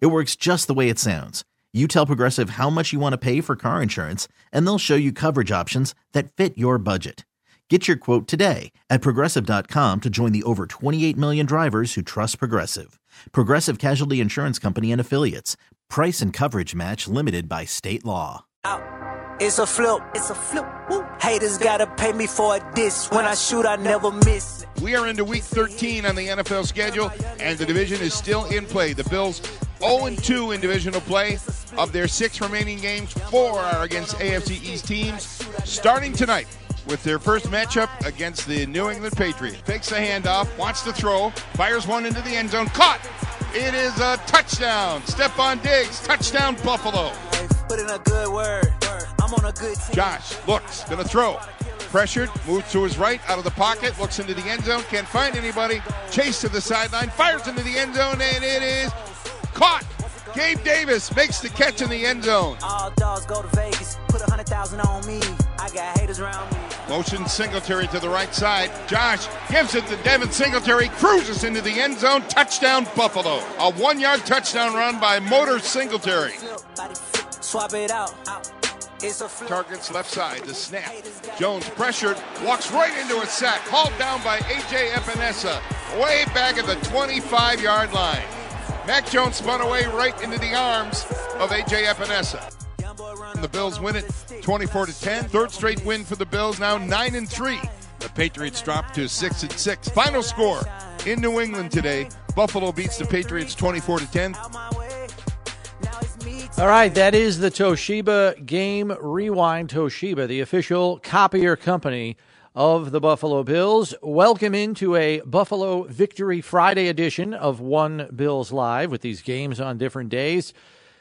It works just the way it sounds. You tell Progressive how much you want to pay for car insurance, and they'll show you coverage options that fit your budget. Get your quote today at progressive.com to join the over 28 million drivers who trust Progressive. Progressive Casualty Insurance Company and Affiliates. Price and coverage match limited by state law. It's a flip. It's a flip. Woo. Haters gotta pay me for a diss. When I shoot, I never miss. We are into week 13 on the NFL schedule, and the division is still in play. The Bills 0 2 in divisional play. Of their six remaining games, four are against AFC East teams. Starting tonight with their first matchup against the New England Patriots. Takes the handoff, wants to throw, fires one into the end zone. Caught! It is a touchdown. Stefon Diggs, touchdown Buffalo. Put in a good word. I'm on a good team. Josh looks, gonna throw. Pressured, moves to his right, out of the pocket, looks into the end zone, can't find anybody. Chase to the sideline, fires into the end zone, and it is caught. Gabe Davis makes the catch in the end zone. All dogs go to Vegas. Put a hundred thousand on me. I got haters around me. Motion Singletary to the right side. Josh gives it to Devin Singletary, cruises into the end zone. Touchdown Buffalo. A one yard touchdown run by Motor Singletary. Swap it out. It's a flip. Targets left side, the snap. Jones pressured, walks right into a sack, hauled down by A.J. Epenesa, way back at the 25 yard line. Mac Jones spun away right into the arms of A.J. Epenesa. And the Bills win it 24 to 10. Third straight win for the Bills, now 9 and 3. The Patriots drop to 6 and 6. Final score in New England today. Buffalo beats the Patriots 24 to 10. All right, that is the Toshiba Game Rewind. Toshiba, the official copier company of the Buffalo Bills. Welcome into a Buffalo Victory Friday edition of One Bills Live with these games on different days.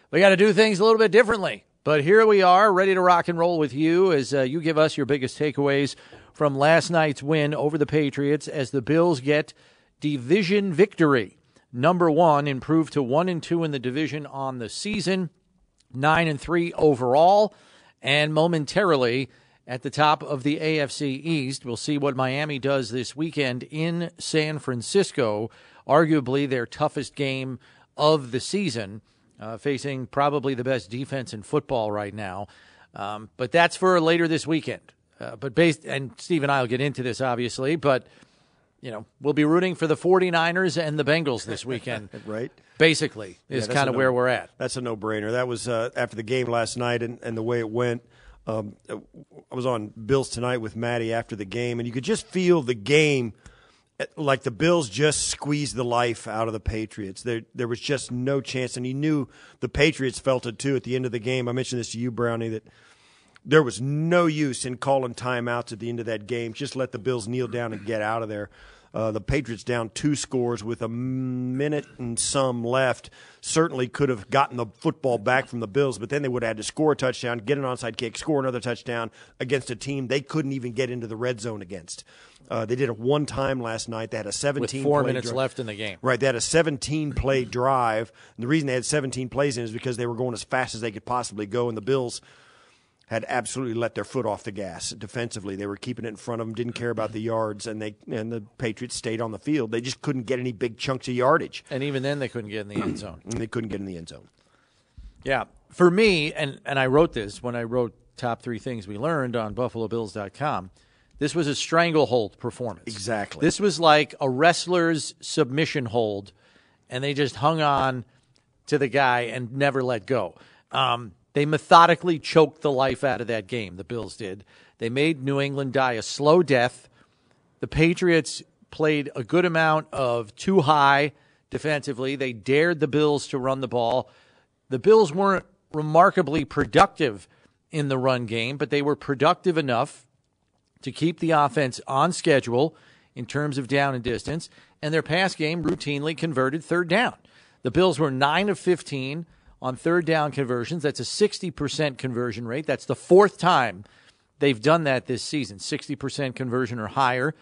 We got to do things a little bit differently, but here we are, ready to rock and roll with you as uh, you give us your biggest takeaways from last night's win over the Patriots as the Bills get division victory. Number one, improved to one and two in the division on the season nine and three overall, and momentarily at the top of the AFC East. We'll see what Miami does this weekend in San Francisco, arguably their toughest game of the season, uh, facing probably the best defense in football right now. Um, but that's for later this weekend. Uh, but based, and Steve and I will get into this obviously, but you know, we'll be rooting for the 49ers and the Bengals this weekend. right. Basically, is Yeah, kind of a where we're at. That's a no-brainer. That was uh, after the game last night and, and the way it went. Um, I was on Bills tonight with Maddie after the game, and you could just feel the game eh, like the Bills just squeezed the life out of the Patriots. There, there was just no chance, and he knew the Patriots felt it too at the end of the game. I mentioned this to you, Brownie, that there was no use in calling timeouts at the end of that game. Just let the Bills kneel down and get out of there. Uh, the Patriots down two scores with a minute and some left. Certainly could have gotten the football back from the Bills, but then they would have had to score a touchdown, get an onside kick, score another touchdown against a team they couldn't even get into the red zone against. Uh, they did it one time last night. They had a 17 With four play minutes dri- left in the game. Right, they had a 17 play drive. And the reason they had 17 plays in is because they were going as fast as they could possibly go, and the Bills had absolutely let their foot off the gas defensively. They were keeping it in front of them, didn't care about the yards, and they and the Patriots stayed on the field. They just couldn't get any big chunks of yardage, And even then, they couldn't get in the end zone. and they couldn't get in the end zone. Yeah. For me, and, and I wrote this when I wrote top three things we learned on BuffaloBills.com. This was a stranglehold performance. Exactly. This was like a wrestler's submission hold, and they just hung on to the guy and never let go. Um, they methodically choked the life out of that game, the Bills did. They made New England die a slow death. The Patriots played a good amount of two high defensively. They dared the Bills to run the ball. The Bills weren't remarkably productive in the run game, but they were productive enough to keep the offense on schedule in terms of down and distance, and their pass game routinely converted third down. The Bills were 9 of 15 on third down conversions. That's a 60% conversion rate. That's the fourth time they've done that this season 60% conversion or higher.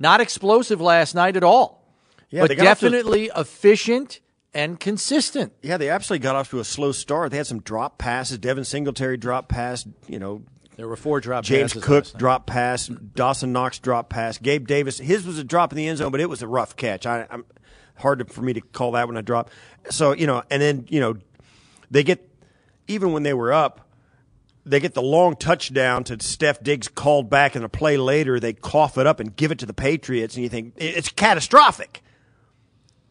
Not explosive last night at all, Yeah, but off to- definitely efficient and consistent. Yeah, they absolutely got off to a slow start. They had some drop passes. Devin Singletary drop pass. You know, There were four drop passes. James Cook drop pass. Dawson Knox drop pass. Gabe Davis. His was a drop in the end zone, but it was a rough catch. I, I'm hard to, for me to call that when I drop. So you know, and then you know, they get even when they were up. They get the long touchdown to Steph Diggs called back in a play later. They cough it up and give it to the Patriots, and you think it's catastrophic.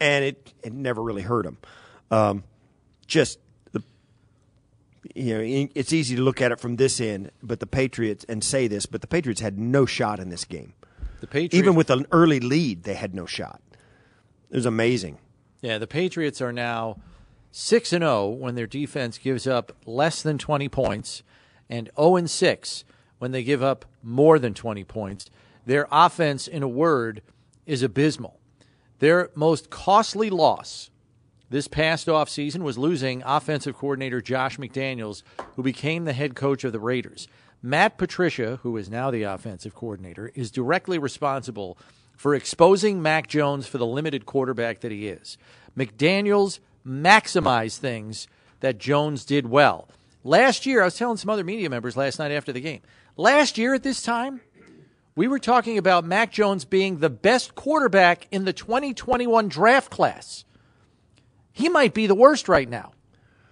And it, it never really hurt them. Um, just the you know, it's easy to look at it from this end, but the Patriots and say this, but the Patriots had no shot in this game. The Patriots, Even with an early lead, they had no shot. It was amazing. Yeah, the Patriots are now 6 and 0 when their defense gives up less than 20 points and 0 and 6 when they give up more than 20 points. Their offense in a word is abysmal. Their most costly loss this past offseason was losing offensive coordinator Josh McDaniels, who became the head coach of the Raiders. Matt Patricia, who is now the offensive coordinator, is directly responsible for exposing Mac Jones for the limited quarterback that he is. McDaniels maximized things that Jones did well. Last year, I was telling some other media members last night after the game. Last year at this time, we were talking about Mac Jones being the best quarterback in the 2021 draft class he might be the worst right now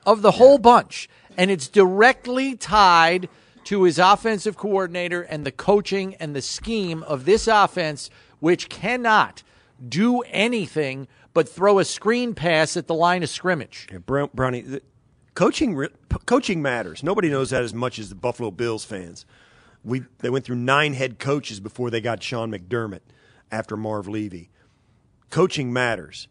of the whole bunch. And it's directly tied to his offensive coordinator and the coaching and the scheme of this offense, which cannot do anything but throw a screen pass at the line of scrimmage. Yeah, Brown, Brownie, the, coaching re- coaching matters. Nobody knows that as much as the Buffalo Bills fans. We they went through nine head coaches before they got Sean McDermott after Marv Levy. Coaching matters,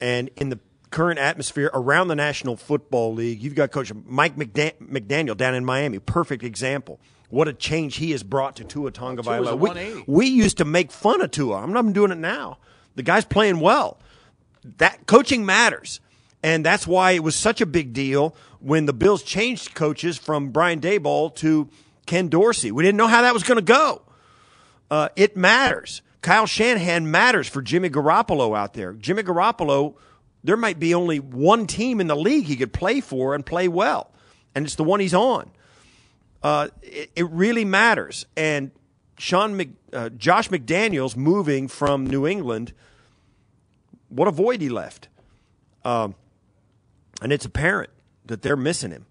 and in the current atmosphere around the National Football League, you've got Coach Mike McDan- McDaniel down in Miami. Perfect example. What a change he has brought to Tua Tonga Tua's a We, we used to make fun of Tua. I'm not doing it now. The guy's playing well. That coaching matters. And that's why it was such a big deal when the Bills changed coaches from Brian Daboll to Ken Dorsey. We didn't know how that was going to go. Uh, it matters. Kyle Shanahan matters for Jimmy Garoppolo out there. Jimmy Garoppolo, there might be only one team in the league he could play for and play well, and it's the one he's on. Uh, it, it really matters. And Sean Mc, uh, Josh McDaniels moving from New England, what a void he left. Um, and it's apparent that they're missing him.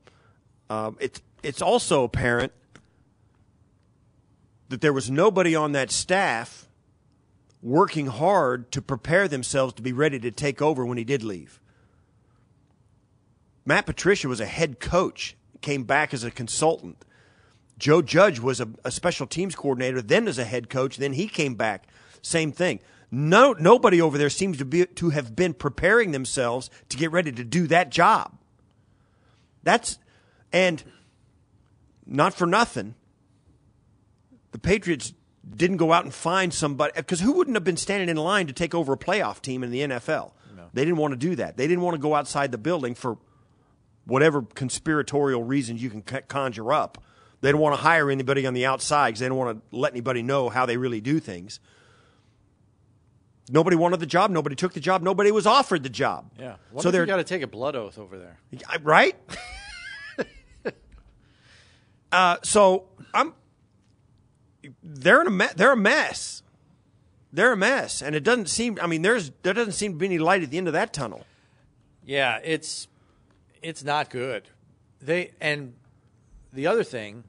Um, it's it's also apparent that there was nobody on that staff working hard to prepare themselves to be ready to take over when he did leave. Matt Patricia was a head coach, came back as a consultant. Joe Judge was a, a special teams coordinator, then as a head coach, then he came back. Same thing. No, nobody over there seems to be to have been preparing themselves to get ready to do that job. That's and not for nothing. The Patriots didn't go out and find somebody because who wouldn't have been standing in line to take over a playoff team in the NFL? They didn't want to do that. They didn't want to go outside the building for whatever conspiratorial reasons you can conjure up. They don't want to hire anybody on the outside because they don't want to let anybody know how they really do things. Nobody wanted the job. Nobody took the job. Nobody was offered the job. Yeah. so they're they're got to take a blood oath over there. Right. uh, so I'm. They're in a me- they're a mess. They're a mess, and it doesn't seem. I mean, there's there doesn't seem to be any light at the end of that tunnel. Yeah, it's it's not good. They and the other thing,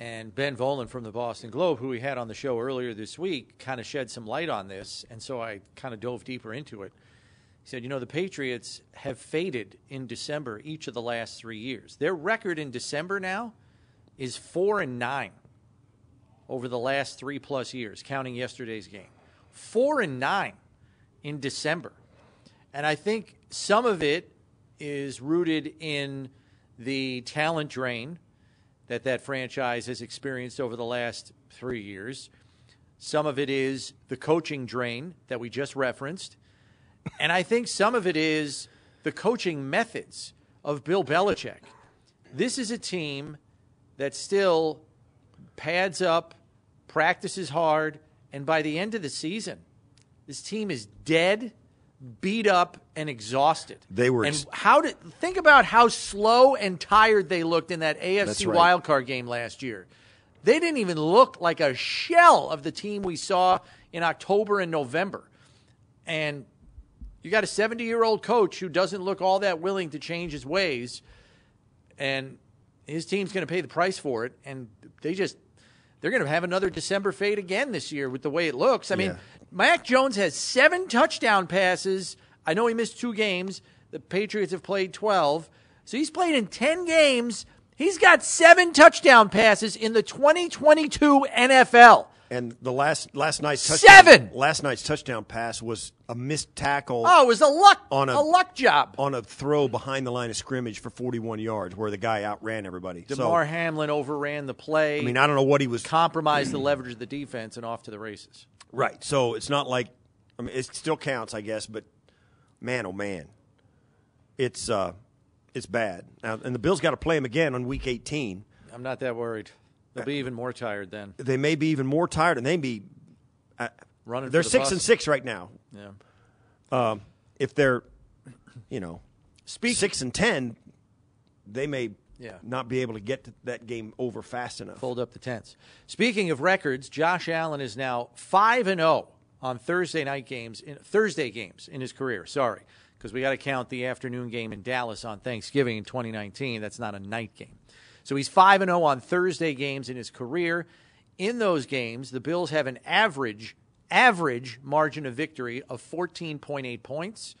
and Ben Volin from the Boston Globe, who we had on the show earlier this week, kind of shed some light on this, and so I kind of dove deeper into it. He said, you know, the Patriots have faded in December each of the last three years. Their record in December now is four and nine over the last three plus years, counting yesterday's game. Four and nine in December. And I think some of it is rooted in the talent drain that that franchise has experienced over the last three years. Some of it is the coaching drain that we just referenced. And I think some of it is the coaching methods of Bill Belichick. This is a team that still pads up, practices hard, and by the end of the season, this team is dead, beat up, and exhausted. They were And how did think about how slow and tired they looked in that AFC right. wild card game last year. They didn't even look like a shell of the team we saw in October and November. And you got a 70 year old coach who doesn't look all that willing to change his ways, and his team's going to pay the price for it. And they just, they're going to have another December fade again this year with the way it looks. I mean, Yeah. Mac Jones has seven touchdown passes. I know he missed two games. The Patriots have played 12. So he's played in 10 games. He's got seven touchdown passes in the 2022 NFL. And the last last night's touchdown, Seven! last night's touchdown pass was a missed tackle Oh, it was a luck, On a- a luck job. on a throw behind the line of scrimmage for 41 yards, where the guy outran everybody. So, Damar Hamlin overran the play. I mean, I don't know what he was compromised the leverage of the defense and off to the races. right. So it's not like I mean, it still counts, I guess, but man, oh man, it's uh, it's bad. Now, and the Bills got to play him again on Week 18. I'm not that worried. They'll be even more tired then. They may be even more tired, and they may be. Uh, Running they're the six bus. and six right now. Yeah. If they're, you know, Speak- six and ten, they may Yeah. not be able to get to that game over fast enough. Fold up the tents. Speaking of records, Josh Allen is now five and zero on Thursday night games, in, Thursday games in his career. Sorry, because we got to count the afternoon game in Dallas on Thanksgiving in 2019. That's not a night game. So he's five and zero on Thursday games in his career. In those games, the Bills have an average average margin of victory of 14.8 points,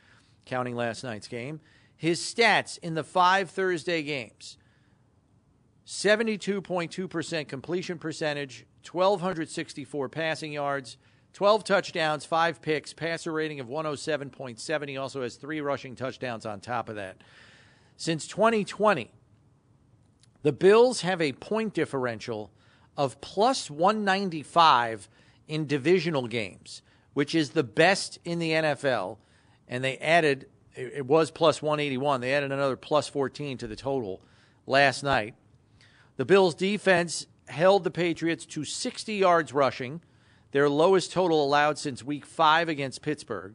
counting last night's game. His stats in the five Thursday games 72.2% completion percentage, 1,264 passing yards, 12 touchdowns, 5 picks, passer rating of 107.7. He also has three rushing touchdowns on top of that. Since 2020, the Bills have a point differential of plus 195 in divisional games, which is the best in the NFL. And they added, it was plus 181. They added another plus 14 to the total last night. The Bills' defense held the Patriots to 60 yards rushing, their lowest total allowed since week five against Pittsburgh.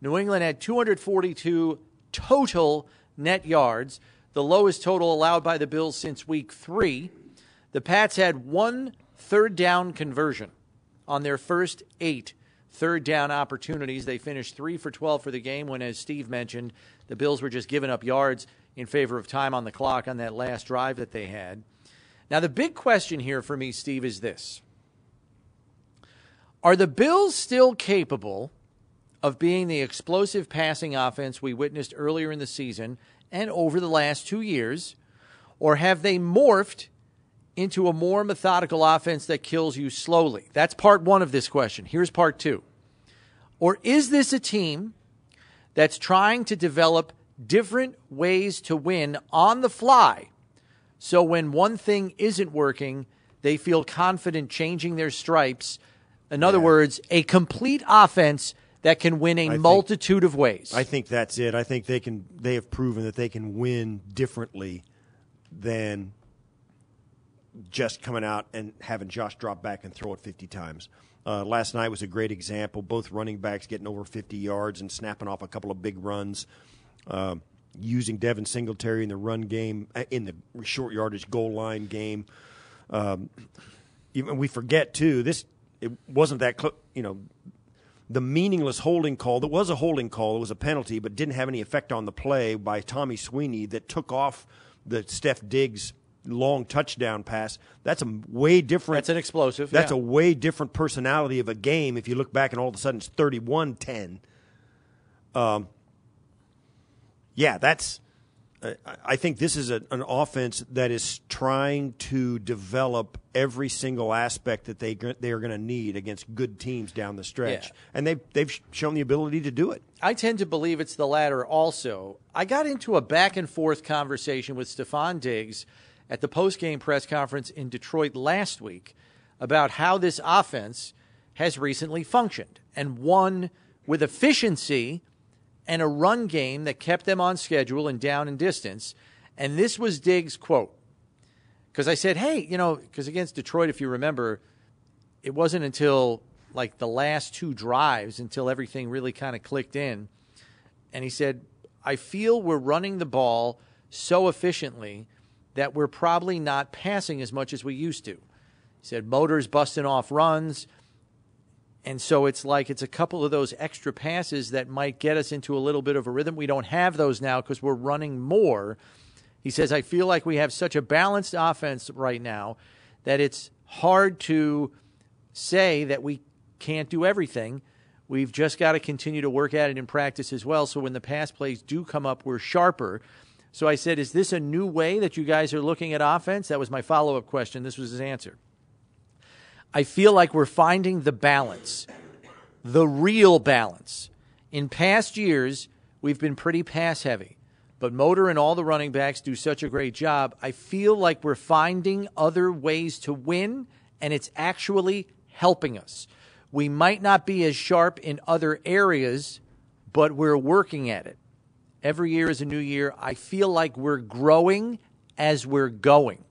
New England had 242 total net yards, the lowest total allowed by the Bills since week three. The Pats had one third down conversion on their first eight third down opportunities. They finished three for 12 for the game when, as Steve mentioned, the Bills were just giving up yards in favor of time on the clock on that last drive that they had. Now, the big question here for me, Steve, is this Are the Bills still capable of being the explosive passing offense we witnessed earlier in the season and over the last two years? Or have they morphed into a more methodical offense that kills you slowly? That's part one of this question. Here's part two. Or is this a team that's trying to develop different ways to win on the fly? So when one thing isn't working, they feel confident changing their stripes. In other words, a complete offense that can win a think- multitude of ways. I think that's it. I think they can. They have proven that they can win differently than just coming out and having Josh drop back and throw it 50 times. Uh, last night was a great example. Both running backs getting over 50 yards and snapping off a couple of big runs. Um using Devin Singletary in the run game, uh, in the short yardage goal line game. Um, even we forget too. This it wasn't that cl- you know the meaningless holding call that was a holding call, it was a penalty, but didn't have any effect on the play by Tommy Sweeney that took off the Steph Diggs long touchdown pass. That's a way different. That's an explosive, That's yeah. a way different personality of a game. If you look back and all of a sudden it's 31 10. Um, yeah, that's. I- think this is a, an offense that is trying to develop every single aspect that they they are going to need against good teams down the stretch, Yeah. and they've they've shown the ability to do it. I tend to believe it's the latter also. I got into a back and forth conversation with Stefon Diggs at the post-game press conference in Detroit last week about how this offense has recently functioned and won with efficiency and a run game that kept them on schedule and down in distance. And this was Diggs' quote. Because I said, hey, you know, because against Detroit, if you remember, it wasn't until like the last two drives until everything really kind of clicked in. And he said, I feel we're running the ball so efficiently that we're probably not passing as much as we used to. He said, motors busting off runs. And so it's like it's a couple of those extra passes that might get us into a little bit of a rhythm. We don't have those now because we're running more. He says, I feel like we have such a balanced offense right now that it's hard to say that we can't do everything. We've just got to continue to work at it in practice as well. So when the pass plays do come up, we're sharper. So I said, Is this a new way that you guys are looking at offense? That was my follow up question. This was his answer. I feel like we're finding the balance, the real balance. In past years, we've been pretty pass heavy, but Motor and all the running backs do such a great job. I feel like we're finding other ways to win, and it's actually helping us. We might not be as sharp in other areas, but we're working at it. Every year is a new year. I feel like we're growing as we're going.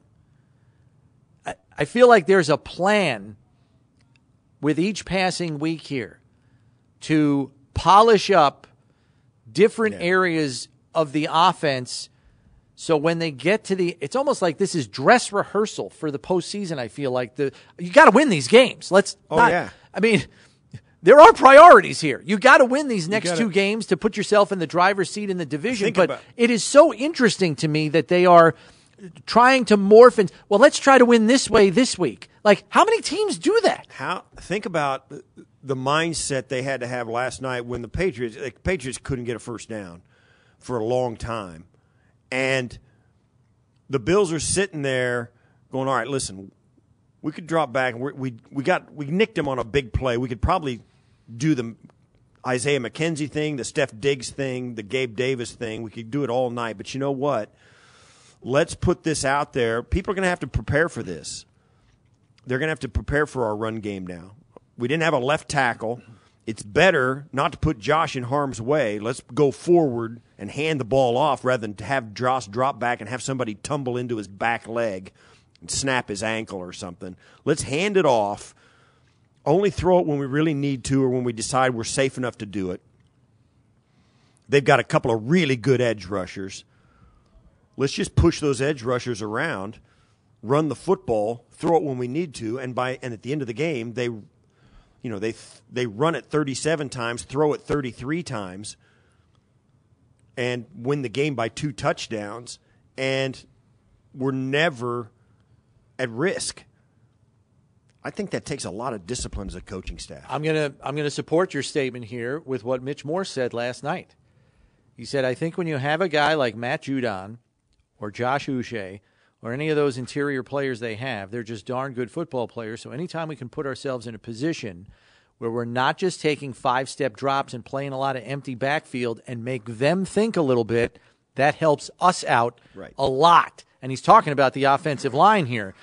I feel like there's a plan with each passing week here to polish up different yeah. areas of the offense. So when they get to the, it's almost like this is dress rehearsal for the postseason. I feel like the you got to win these games. Let's. Oh not, yeah. I mean, there are priorities here. You got to win these next gotta, two games to put yourself in the driver's seat in the division. But about, it is so interesting to me that they are trying to morph and well, let's try to win this way this week. Like, how many teams do that? How think about the mindset they had to have last night when the Patriots the Patriots couldn't get a first down for a long time, and the Bills are sitting there going, "All right, listen, we could drop back and we we got we nicked them on a big play. We could probably do the Isaiah McKenzie thing, the Steph Diggs thing, the Gabe Davis thing. We could do it all night, but you know what?" Let's put this out there. People are going to have to prepare for this. They're going to have to prepare for our run game now. We didn't have a left tackle. It's better not to put Josh in harm's way. Let's go forward and hand the ball off rather than to have Josh drop back and have somebody tumble into his back leg and snap his ankle or something. Let's hand it off. Only throw it when we really need to or when we decide we're safe enough to do it. They've got a couple of really good edge rushers. Let's just push those edge rushers around, run the football, throw it when we need to, and by and at the end of the game, they, you know, they they run it 37 times, throw it 33 times, and win the game by two touchdowns, and we're never at risk. I think that takes a lot of discipline as a coaching staff. I'm gonna I'm gonna support your statement here with what Mitch Morse said last night. He said, I think when you have a guy like Matt Judon or Josh Uche or any of those interior players they have. They're just darn good football players. So anytime we can put ourselves in a position where we're not just taking five step drops and playing a lot of empty backfield and make them think a little bit, that helps us out right. a lot. And he's talking about the offensive line here.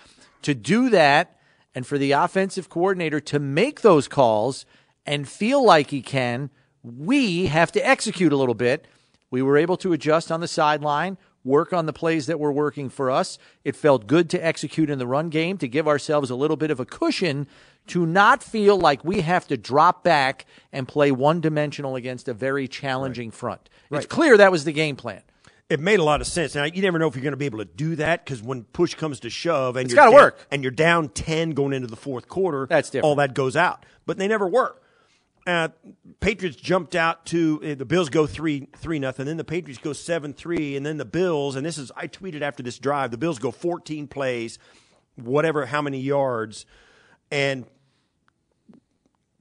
To do that and for the offensive coordinator to make those calls and feel like he can, we have to execute a little bit. We were able to adjust on the sideline work on the plays that were working for us. It felt good to execute in the run game to give ourselves a little bit of a cushion to not feel like we have to drop back and play one dimensional against a very challenging right. front. Right. It's clear that was the game plan. It made a lot of sense. Now you never know if you're going to be able to do that because when push comes to shove, and it's got to work, and you're down ten going into the fourth quarter, that's different. All that goes out, but they never work uh, Patriots jumped out to uh, the Bills go three three nothing, then the Patriots go seven three, and then the Bills and this is I tweeted after this drive the Bills go fourteen plays, whatever how many yards, and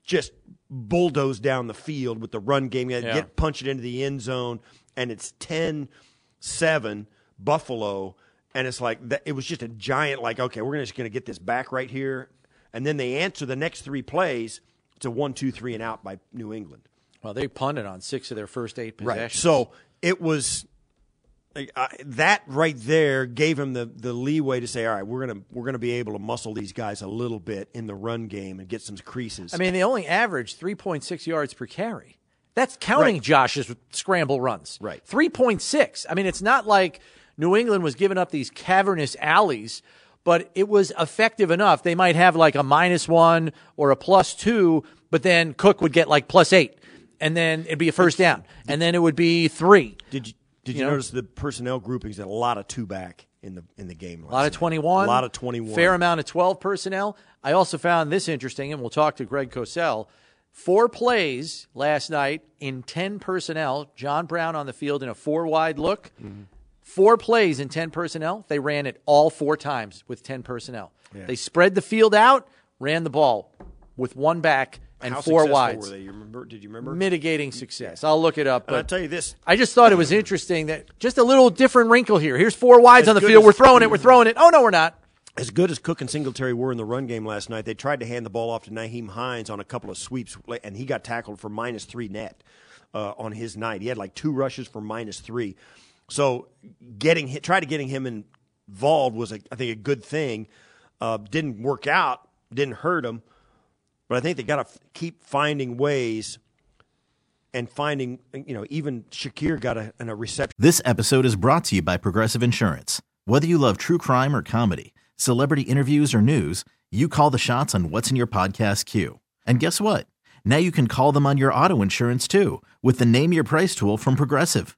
just bulldoze down the field with the run game. Yeah. Get punch it into the end zone, and it's 10-7 Buffalo, and it's like that, it was just a giant like okay we're just going to get this back right here, and then they answer the next three plays it's a one, two, three, and out by New England. Well, they punted on six of their first eight possessions. Right. So it was uh, that right there gave him the, the leeway to say, all right, we're gonna we're gonna be able to muscle these guys a little bit in the run game and get some creases. I mean, they only averaged three point six yards per carry. That's counting Right. Josh's scramble runs. Right. 3.6. I mean, it's not like New England was giving up these cavernous alleys, but it was effective enough. They might have like a minus one or a plus two, but then Cook would get like plus eight. And then it'd be a first down. And then it would be three. Did you did you, You know? notice the personnel groupings? had A lot of two back in the in the game. A lot of 21. A lot of twenty one. Fair amount of 12 personnel. I also found this interesting, and we'll talk to Greg Cosell. Four plays last night in 10 personnel. John Brown on the field in a four wide look. Mm-hmm. Four plays in 10 personnel. They ran it all four times with 10 personnel. They spread the field out, ran the ball with one back and How four successful wides. Were they? You remember? Did you remember? Mitigating success. I'll look it up. And I'll But tell you this. I just thought it was interesting that just a little different wrinkle here. Here's four wides on the field. as- We're throwing it. We're throwing it. Oh, no, we're not. As good as Cook and Singletary were in the run game last night, they tried to hand the ball off to Nyheim Hines on a couple of sweeps, and he got tackled for minus three net uh, on his night. He had like two rushes for minus three. So getting try to getting him involved was, a, I think, a good thing. Uh, didn't work out, didn't hurt him, but I think they got to f- keep finding ways and finding, you know, even Shakir got a, a reception. This episode is brought to you by Progressive Insurance. Whether you love true crime or comedy, celebrity interviews or news, you call the shots on what's in your podcast queue. And guess what? Now you can call them on your auto insurance too with the Name Your Price tool from Progressive.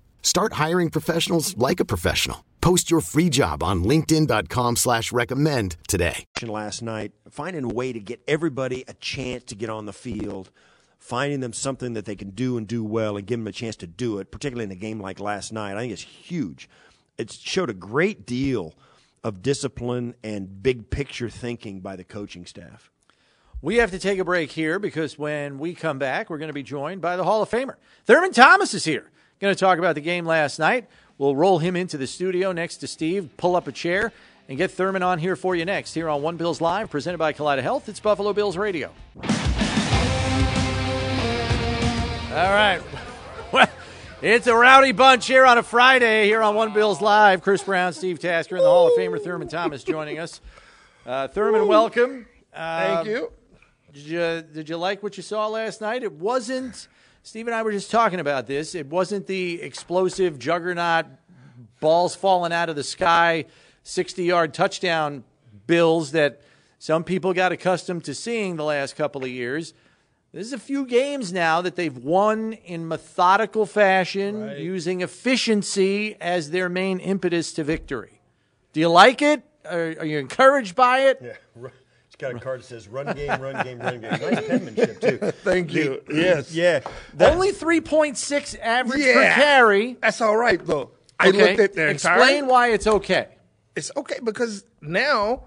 Start hiring professionals like a professional. Post your free job on linkedin.com slash recommend today. last night, finding a way to get everybody a chance to get on the field, finding them something that they can do and do well, and give them a chance to do it, particularly in a game like last night. I think it's huge. It showed a great deal of discipline and big picture thinking by the coaching staff. We have to take a break here because when we come back, we're going to be joined by the Hall of Famer. Thurman Thomas is here. Going to talk about the game last night. We'll roll him into the studio next to Steve, pull up a chair, and get Thurman on here for you next, here on One Bills Live, presented by Kaleida Health. It's Buffalo Bills Radio. All right. Well, it's a rowdy bunch here on a Friday here on One Bills Live. Chris Brown, Steve Tasker, and the Hall of Famer Thurman Thomas joining us. Uh, Thurman, welcome. Thank you. Did you did you like what you saw last night? It wasn't. Steve and I were just talking about this. It wasn't the explosive juggernaut, balls falling out of the sky, sixty-yard touchdown bills that some people got accustomed to seeing the last couple of years. There's a few games now that they've won in methodical fashion, using efficiency as their main impetus to victory. Do you like it? Are, are you encouraged by it? Yeah, it's got a card that says "Run game, run game, run game." Nice penmanship too. Thank you. yes. Yeah, Only 3.6 average per carry. That's all right though. I Okay. looked at their entire. Explain why it's okay. It's okay because now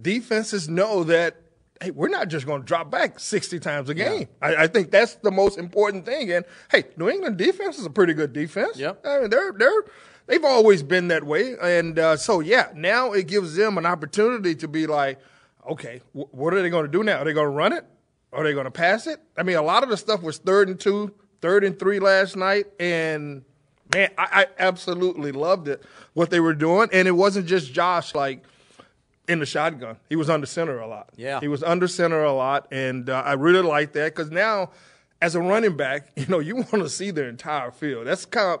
defenses know that hey, we're not just going to drop back sixty times a game. I, I think that's the most important thing. And hey, New England defense is a pretty good defense. Yep. I mean, they're they're they've always been that way. And uh, so yeah, now it gives them an opportunity to be like, okay, wh- what are they going to do now? Are they going to run it? Are they going to pass it? I mean, a lot of the stuff was third and two, third and three last night, and man, I, I absolutely loved it what they were doing, and it wasn't just Josh like in the shotgun. He was under center a lot. Yeah. he was under center a lot, and uh, I really like that because now as a running back, you know, you want to see the entire field. That's kind of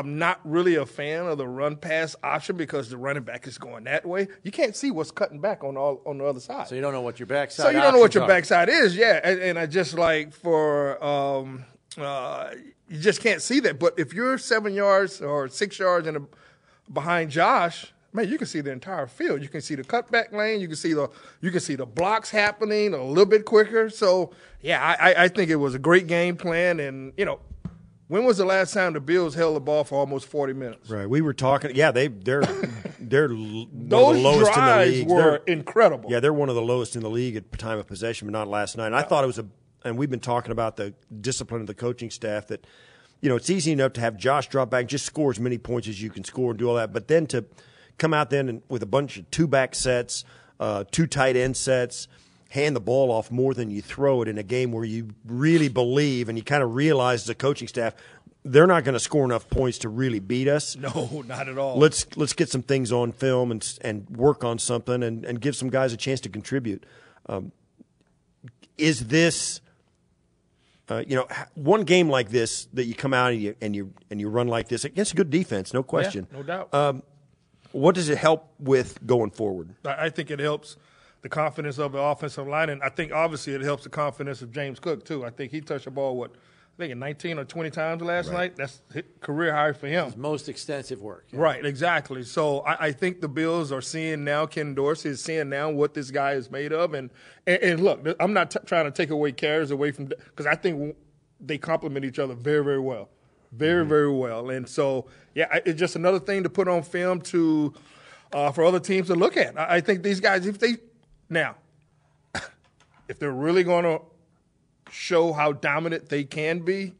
I'm not really a fan of the run pass option because the running back is going that way. You can't see what's cutting back on all on the other side. So you don't know what your backside. So you don't know what your are. backside is, yeah. And, and I just like for um, uh, you just can't see that. But if you're seven yards or six yards in a, behind Josh, man, you can see the entire field. You can see the cutback lane. You can see the you can see the blocks happening a little bit quicker. So yeah, I, I- I think it was a great game plan. And you know, when was the last time the Bills held the ball for almost forty minutes? Right. We were talking. Yeah, they they're they're l- one of Those the lowest in the drives league. were They're- incredible. Yeah, they're one of the lowest in the league at time of possession, but not last night. And I thought it was a, and we've been talking about the discipline of the coaching staff that, you know, it's easy enough to have Josh drop back, just score as many points as you can score and do all that, but then to come out then and with a bunch of two back sets, uh, two tight end sets, hand the ball off more than you throw it in a game where you really believe and you kind of realize as a coaching staff they're not going to score enough points to really beat us. No, not at all. Let's let's get some things on film and and work on something and, and give some guys a chance to contribute. Um, is this, uh, you know, one game like this that you come out and you and you and you run like this against a good defense, no question, no doubt. Um, what does it help with going forward? I I think it helps the confidence of the offensive line, and I think obviously it helps the confidence of James Cook too. I think he touched the ball what I think 19 or 20 times last night. That's career high for him. Most extensive work. yeah. Right, exactly. So I, I think the Bills are seeing now. Ken Dorsey is seeing now what this guy is made of, and and, and look, I'm not t- trying to take away carries away from because I think they complement each other very, very well, very, very well. And so yeah, I- it's just another thing to put on film to uh, for other teams to look at. I, I think these guys, if they now, if they're really going to show how dominant they can be,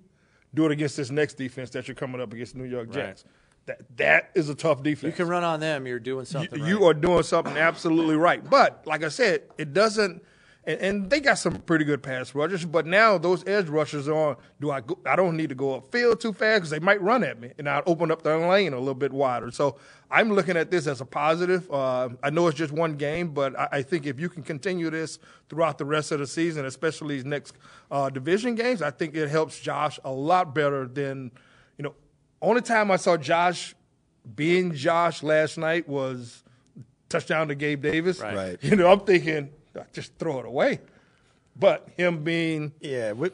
do it against this next defense that you're coming up against New York Jets. That that is a tough defense. You can run on them. You're doing something. you right. are doing something absolutely right. But like I said, it doesn't. And, and they got some pretty good pass rushers. But now those edge rushers are on. Do I? Go, I don't need to go upfield too fast because they might run at me, and I'll open up the lane a little bit wider. So I'm looking at this as a positive. Uh, I know it's just one game, but I, I think if you can continue this throughout the rest of the season, especially these next uh, division games, I think it helps Josh a lot better than you know. Only time I saw Josh being Josh last night was touchdown to Gabe Davis. Right. Right. You know, I'm thinking just throw it away. But him being Yeah, we,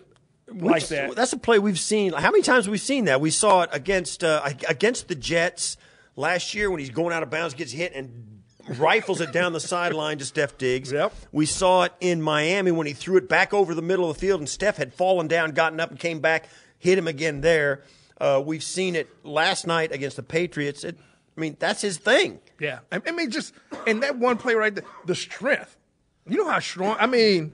Like that. That's a play we've seen. How many times we've we seen that? We saw it against uh, against the Jets last year when he's going out of bounds, gets hit, and rifles it down the sideline to Steph Diggs. Yep. We saw it in Miami when he threw it back over the middle of the field, and Steph had fallen down, gotten up, and came back, hit him again there. Uh, we've seen it last night against the Patriots. It, I mean, that's his thing. yeah, I I mean, just and that one play right there, the strength. You know how strong. I mean,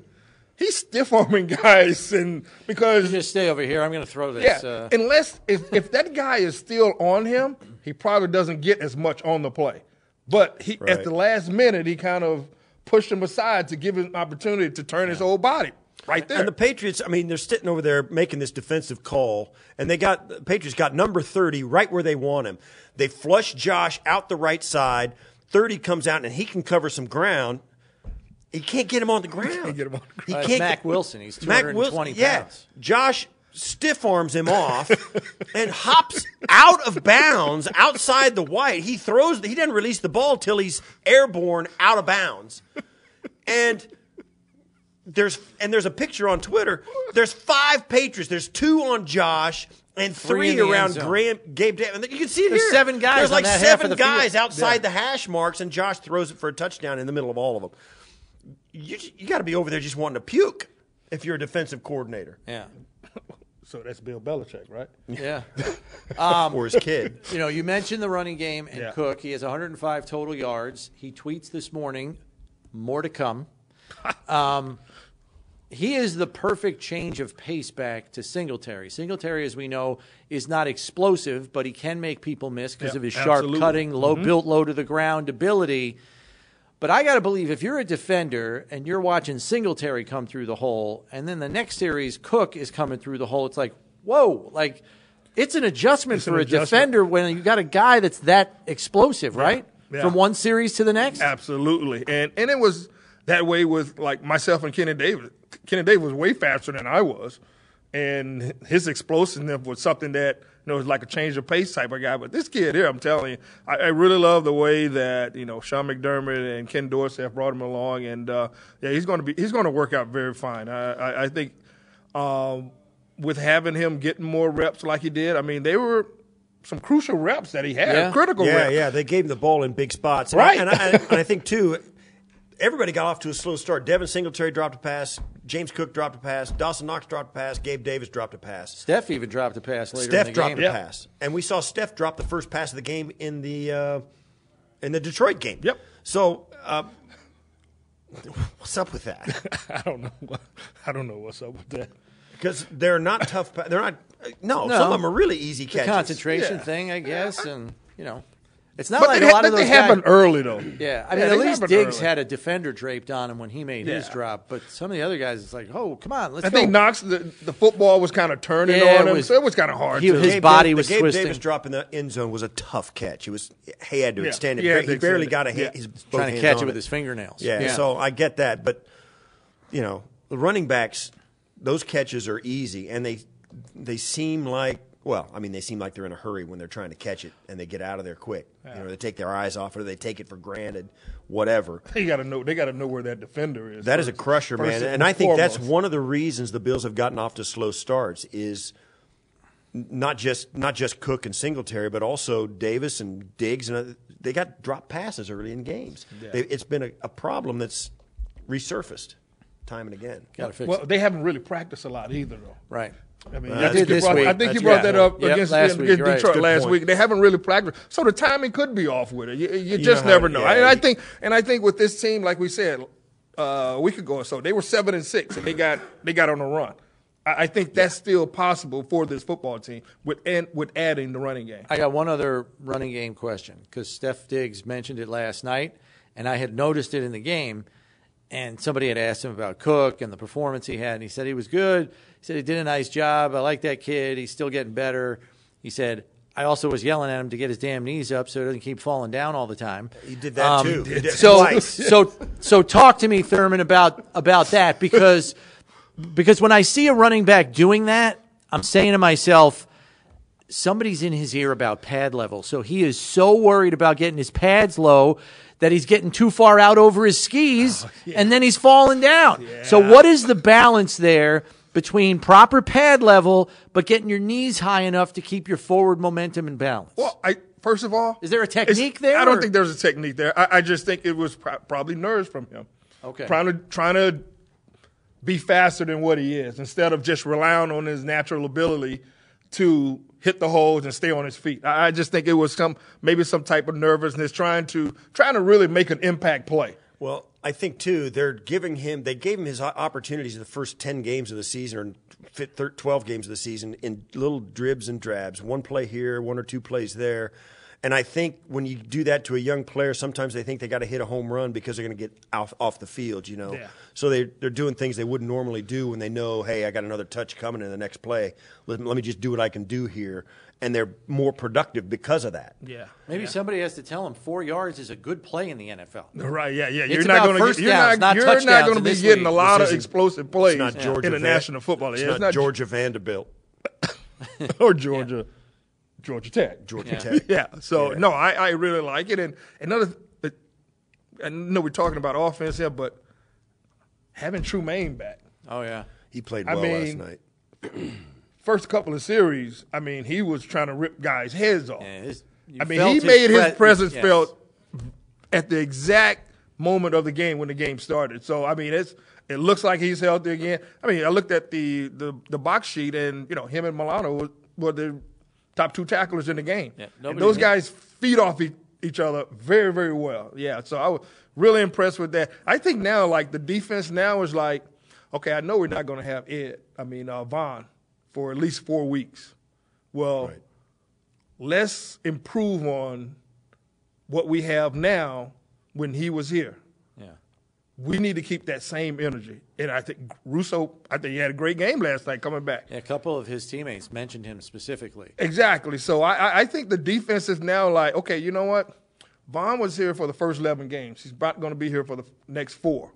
he's stiff arming guys, and because Just stay over here. I'm going to throw this. yeah, uh, unless if if that guy is still on him, he probably doesn't get as much on the play. But he Right. at the last minute, he kind of pushed him aside to give him an opportunity to turn his whole body right there. And the Patriots, I mean, they're sitting over there making this defensive call, and they got the Patriots got number thirty right where they want him. They flush Josh out the right side. Thirty comes out, and he can cover some ground. He can't get him on the ground. He can't get him on the He Uh, can't Mac get- Wilson. He's Mac 220 Wilson, yeah. pounds. Josh stiff arms him off and hops out of bounds outside the white. He throws. He doesn't release the ball till he's airborne out of bounds. And there's and there's a picture on Twitter. There's five Patriots. There's two on Josh and Three three, in the end around. Graham, Gabe. Davis. And you can see it There's here. seven guys There's like seven of the field. guys outside Yeah. the hash marks, and Josh throws it for a touchdown in the middle of all of them. You you got to be over there just wanting to puke if you're a defensive coordinator yeah. so that's Bill Belichick, right? Yeah. or his kid. You know, you mentioned the running game and Yeah. Cook. He has 105 total yards. He tweets this morning, more to come. Um, he is the perfect change of pace back to Singletary. Singletary, as we know, is not explosive, but he can make people miss because Yeah, of his sharp absolutely. Mm-hmm. cutting, low built, low to the ground ability. But I got to believe if you're a defender and you're watching Singletary come through the hole, and then the next series Cook is coming through the hole, it's like, whoa, like it's an adjustment It's for an a adjustment. defender when you got a guy that's that explosive, right? Yeah. From one series to the next. Absolutely, and and it was that way with like myself and Kenny Davis. Kenny Davis was way faster than I was, and his explosiveness was something that you know is like a change of pace type of guy. But this kid here, I'm telling you, I, I really love the way that you know Sean McDermott and Ken Dorsey have brought him along, and uh, yeah, he's going to be he's going to work out very fine. I, I, I think um, with having him getting more reps like he did, I mean they were some crucial reps that he had, Yeah. critical Yeah, reps. yeah, they gave him the ball in big spots. And Right. I, and, I, and I think, too, everybody got off to a slow start. Devin Singletary dropped a pass. James Cook dropped a pass. Dawson Knox dropped a pass. Gabe Davis dropped a pass. Steph even dropped a pass later in Steph the dropped game. a pass. And we saw Steph drop the first pass of the game in the uh, in the Detroit game. Yep. So, uh, what's up with that? I don't know. I don't know what's up with that. Because they're not tough. pa- They're not. No, No. some of them are really easy The catches. concentration Yeah. thing, I guess, and you know, it's not But like they, a ha- lot of but those they happen guys- early though. Yeah, I mean, they at least happen Diggs early. had a defender draped on him when he made his drop, but some of the other guys, it's like, oh, come on, let's I go. think Knox, the, the football was kind of turning Yeah, on it him, was- so it was kind of hard. he- to, his Gabe body Davis- was the Gabe twisting. Davis drop in the end zone was a tough catch. He was he had to Yeah, extend it. he he barely got a it. hand, Yeah. his trying to catch it with his fingernails. Yeah, so I get that, but you know, the running backs, those catches are easy, and they they seem like well, I mean, they seem like they're in a hurry when they're trying to catch it, and they get out of there quick. You know, they take their eyes off it, or they take it for granted, whatever. they got to know. They got to know where that defender is. That is a crusher, man, and I think that's one of the reasons the Bills have gotten off to slow starts is not just not just Cook and Singletary, but also Davis and Diggs, and uh, they got dropped passes early in games. They, it's been a, a problem that's resurfaced time and again. Got to fix Well, it. they haven't really practiced a lot either, though. Right. I mean, Well, I think, good you this brought, week. I think you brought good that up. Yep, against, last week, against you're right. Detroit last point. week. They haven't really practiced, so the timing could be off with it. You, you You just know how- never know. yeah, I, I think, and I think with this team, like we said uh, a week ago or so, they were seven and six, and they got they got on a run. I, I think that's still possible for this football team with and with adding the running game. I got one other running game question because Steph Diggs mentioned it last night, and I had noticed it in the game. And somebody had asked him about Cook and the performance he had, and he said he was good. He said he did a nice job. I like that kid. He's still getting better. He said I also was yelling at him to get his damn knees up so he doesn't keep falling down all the time. He did that Um, too. Did So, so, so talk to me, Thurman, about about that because because when I see a running back doing that, I'm saying to myself, somebody's in his ear about pad level. So he is so worried about getting his pads low that he's getting too far out over his skis oh, and then he's falling down. So what is the balance there between proper pad level but getting your knees high enough to keep your forward momentum and balance? Well, I first of all, Is there a technique there, I don't or- think there's a technique there. I, I just think it was pro- probably nerves from him. Okay. trying to trying to be faster than what he is instead of just relying on his natural ability to hit the holes and stay on his feet. I, just think it was some maybe some type of nervousness trying to trying to really make an impact play. Well, I think too they're giving him they gave him his opportunities in the first ten games of the season or fit twelve games of the season in little dribs and drabs, one play here, one or two plays there. And I think when you do that to a young player, sometimes they think they got to hit a home run because they're going to get off, off the field, you know. Yeah. So they they're doing things they wouldn't normally do when they know, hey, I got another touch coming in the next play. Let, let me just do what I can do here, and they're more productive because of that. Yeah. Maybe somebody has to tell them four yards is a good play in the NFL. Right, yeah, yeah. You're not going to first get, you're downs, not, not you're touchdowns not going to be getting league. a lot This of isn't- explosive plays It's not Georgia in the Van- National Football League. It's, not, Georgia Vanderbilt, or Georgia, Georgia Tech. Georgia Tech. Yeah. So Yeah. no, I, I really like it. And another, th- I know we're talking about offense here, but having Tremaine back, Oh yeah. He played I well mean- last night. first couple of series, I mean, he was trying to rip guys' heads off. Yeah, his- I mean, he his made his presence yes. felt at the exact moment of the game when the game started. So I mean, it's it looks like he's healthy again. I mean, I looked at the the, the box sheet, and you know, him and Milano were, were the top two tacklers in the game. Yeah, and those hit- guys feed off e- each other very very well. Yeah, so I was really impressed with that. I think now, like the defense now is like, okay, I know we're not going to have Ed. I mean, uh, Von for at least four weeks. Well Right. let's improve on what we have now when he was here. Yeah. We need to keep that same energy. And I think Rousseau, I think he had a great game last night coming back. Yeah, a couple of his teammates mentioned him specifically. Exactly. So I, I- I think the defense is now like, okay, you know what? Von was here for the first 11 games. He's about going to be here for the next four.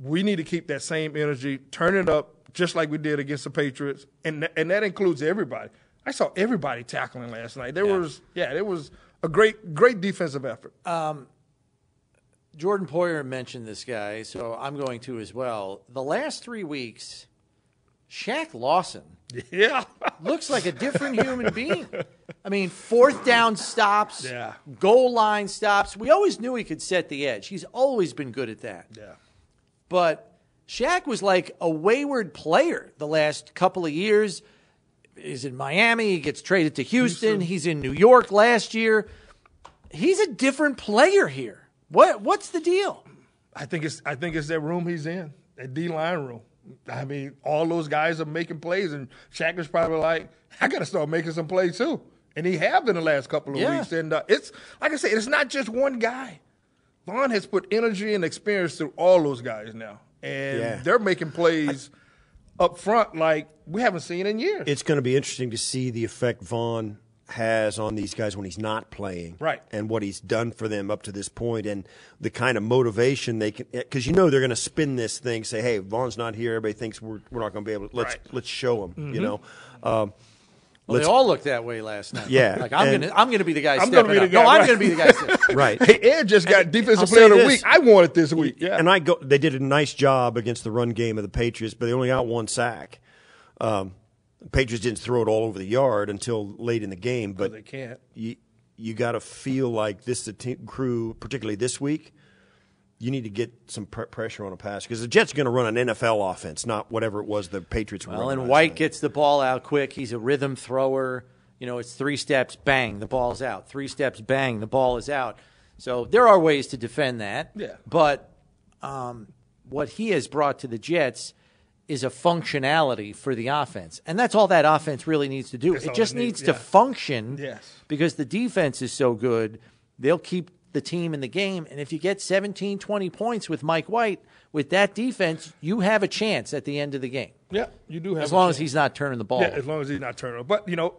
We need to keep that same energy, turn it up, just like we did against the Patriots, and and that includes everybody. I saw everybody tackling last night. There was yeah, it was a great great defensive effort. Um, Jordan Poyer mentioned this guy, so I'm going to as well. The last three weeks, Shaq Lawson yeah, looks like a different human being. I mean, fourth down stops, Yeah. goal line stops. We always knew he could set the edge. He's always been good at that. yeah. But Shaq was like a wayward player the last couple of years. He's in Miami. He gets traded to Houston. He's in New York last year. He's a different player here. What What's the deal? I think it's I think it's that room he's in, that D line room. I mean, all those guys are making plays, and Shaq is probably like, I got to start making some plays too, and he have in the last couple of Yeah. weeks. And uh, it's like I said, it's not just one guy. Von has put energy and experience through all those guys now, and Yeah. they're making plays up front like we haven't seen in years. It's going to be interesting to see the effect Von has on these guys when he's not playing, Right. And what he's done for them up to this point, and the kind of motivation they can, because you know they're going to spin this thing, say, "Hey, Von's not here. Everybody thinks we're, we're not going to be able. to Let's Right. let's show him." You know, um, Well, they all looked that way last night. Yeah, like I'm and- gonna I'm gonna be the guy I'm gonna be the up. guy, no, I'm right. gonna be the guy. Stepping. right. Hey, Ed just got defensive I'll player of the this. week. I won it this week. Yeah, And I go. They did a nice job against the run game of the Patriots, but they only got one sack. Um, the Patriots didn't throw it all over the yard until late in the game, but they can't. You you got to feel like this the team, crew, particularly this week. You need to get some pr- pressure on a pass because the Jets are going to run an NFL offense, not whatever it was the Patriots were Well, and White night. gets the ball out quick. He's a rhythm thrower. You know, it's three steps, bang, the ball's out. Three steps, bang, the ball is out. So there are ways to defend that. Yeah. But um, what he has brought to the Jets is a functionality for the offense. And that's all that offense really needs to do. That's it just it needs, needs to function Yes. because the defense is so good. They'll keep the team in the game. And if you get 17, 20 points with Mike White, with that defense, you have a chance at the end of the game. Yeah, you do have As long as he's not turning the ball. Yeah, as long as he's not turning. But you know,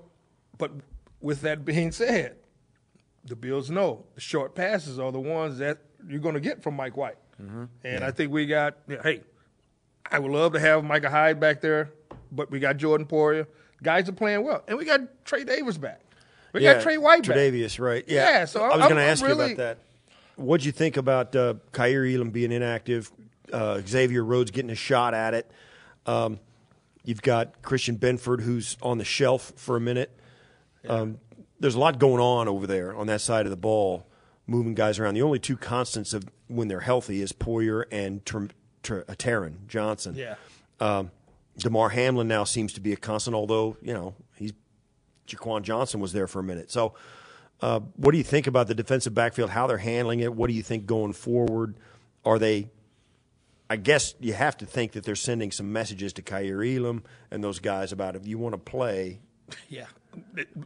but with that being said, the Bills know the short passes are the ones that you're going to get from Mike White, Mm-hmm. and I think we got. yeah, hey, I would love to have Micah Hyde back there, but we got Jordan Poyer. Guys are playing well, and we got Trey Davis back. We got Trey White back. Tre'Davious, right? Yeah. Yeah, so I was going to ask you about that. What'd you think about uh, Kaiir Elam being inactive? Uh, Xavier Rhodes getting a shot at it. Um, you've got Christian Benford who's on the shelf for a minute. Um, there's a lot going on over there on that side of the ball, moving guys around. The only two constants of when they're healthy is Poyer and Ter- uh, Taron Johnson. Yeah. Um, Damar Hamlin now seems to be a constant, although you know he's Jaquan Johnson was there for a minute. So, uh, what do you think about the defensive backfield? How they're handling it? What do you think going forward? Are they? I guess you have to think that they're sending some messages to Kaiir Elam and those guys about if you want to play. Yeah,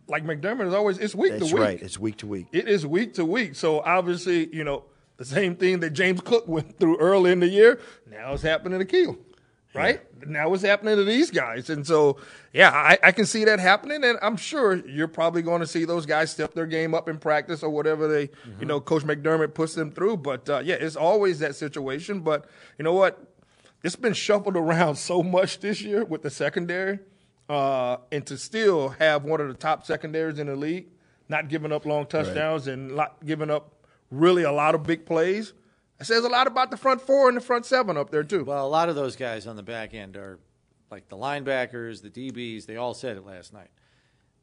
like McDermott is always. It's week That's to week. right. It's week to week. It is week to week. So obviously, you know, the same thing that James Cook went through early in the year, now it's happening to Keel. Right? Now it's happening to these guys. And so, yeah, I, I can see that happening. And I'm sure you're probably going to see those guys step their game up in practice or whatever they, you know, Coach McDermott puts them through. But uh, yeah, it's always that situation. But you know what? It's been shuffled around so much this year with the secondary. Uh, and to still have one of the top secondaries in the league, not giving up long touchdowns and not giving up really a lot of big plays. It says a lot about the front four and the front seven up there too. Well, a lot of those guys on the back end are like the linebackers, the DBs. They all said it last night.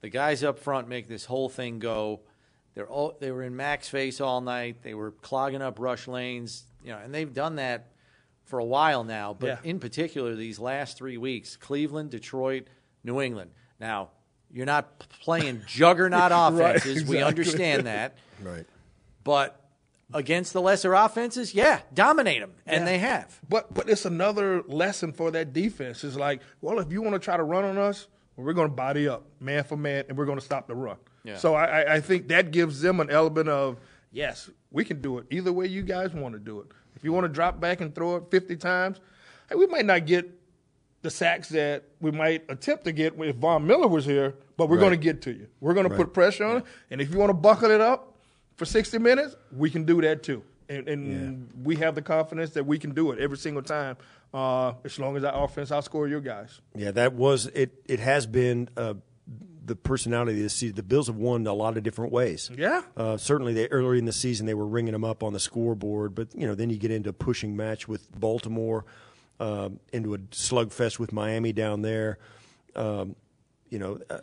The guys up front make this whole thing go. They're all, they were in max face all night. They were clogging up rush lanes, you know, and they've done that for a while now. But Yeah. in particular, these last three weeks, Cleveland, Detroit, New England. Now, you're not playing juggernaut Right, offenses. We understand that. Right. But against the lesser offenses, yeah, dominate them, and Yeah. they have. But but it's another lesson for that defense. It's like, well, if you want to try to run on us, well, we're going to body up man for man, and we're going to stop the run. Yeah. So I, I- think that gives them an element of yes, we can do it either way you guys want to do it. If you want to drop back and throw it 50 times, hey, we might not get the sacks that we might attempt to get if Von Miller was here, but we're Right. going to get to you. We're going to put pressure on it, and if you want to buckle it up for 60 minutes, we can do that too. and, and we have the confidence that we can do it every single time. Uh, as long as our offense outscore your guys. Yeah, that was it. It has been uh, the personality of this season. The Bills have won a lot of different ways. Yeah. Uh, certainly, they earlier in the season they were ringing them up on the scoreboard, but you know then you get into a pushing match with Baltimore, uh, into a slugfest with Miami down there. Um, you know, uh,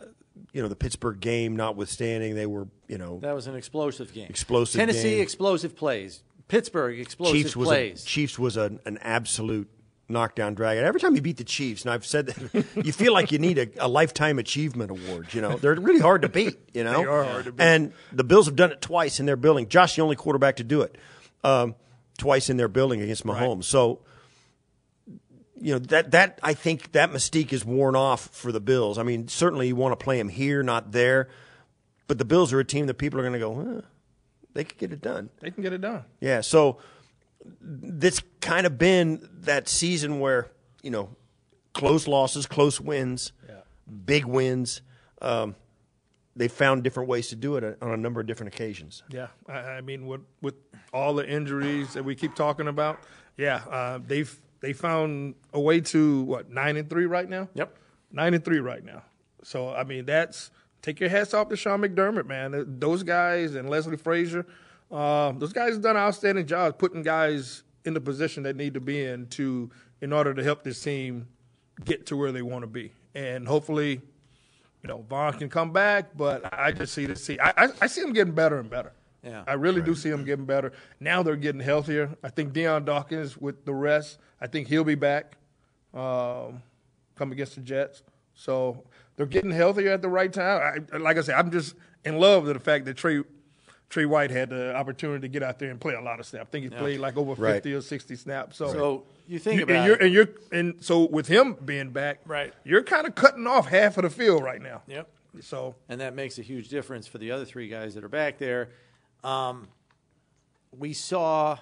you know the Pittsburgh game, notwithstanding, they were you know That was an explosive game. Explosive Tennessee game. explosive plays. Pittsburgh explosive Chiefs was plays. A, Chiefs was an, an absolute knockdown drag. And every time you beat the Chiefs, and I've said that, you feel like you need a, a lifetime achievement award. You know, they're really hard to beat. You know, They are hard to beat. And the Bills have done it twice in their building. Josh, the only quarterback to do it, um, twice in their building against Mahomes. So. You know that that I think that mystique is worn off for the Bills. I mean, certainly you want to play them here, not there, but the Bills are a team that people are going to go, huh, they could get it done. They can get it done. Yeah, so this kind of been that season where you know close losses, close wins, big wins. Um, they found different ways to do it on a number of different occasions. Yeah, I, I mean, with with all the injuries that we keep talking about, yeah, uh, they've they found a way to what nine and three right now. Yep. nine and three right now. So I mean, that's take your hats off to Sean McDermott, man. Those guys and Leslie Frazier, uh, those guys have done an outstanding job putting guys in the position they need to be in to in order to help this team get to where they want to be, and hopefully. You know, Von can come back, but I just see the see. I, I, I see him getting better and better. Yeah. I really do see them getting better. Now they're getting healthier. I think Dion Dawkins with the rest, I think he'll be back um, come against the Jets. So they're getting healthier at the right time. I, like I said, I'm just in love with the fact that Trey Trey White had the opportunity to get out there and play a lot of snaps. I think he played like over 50 or 60 snaps. So, So you think you- about and you're, it. and you're and so with him being back, Right. You're kind of cutting off half of the field right now. Yep. So and that makes a huge difference for the other three guys that are back there. Um, we saw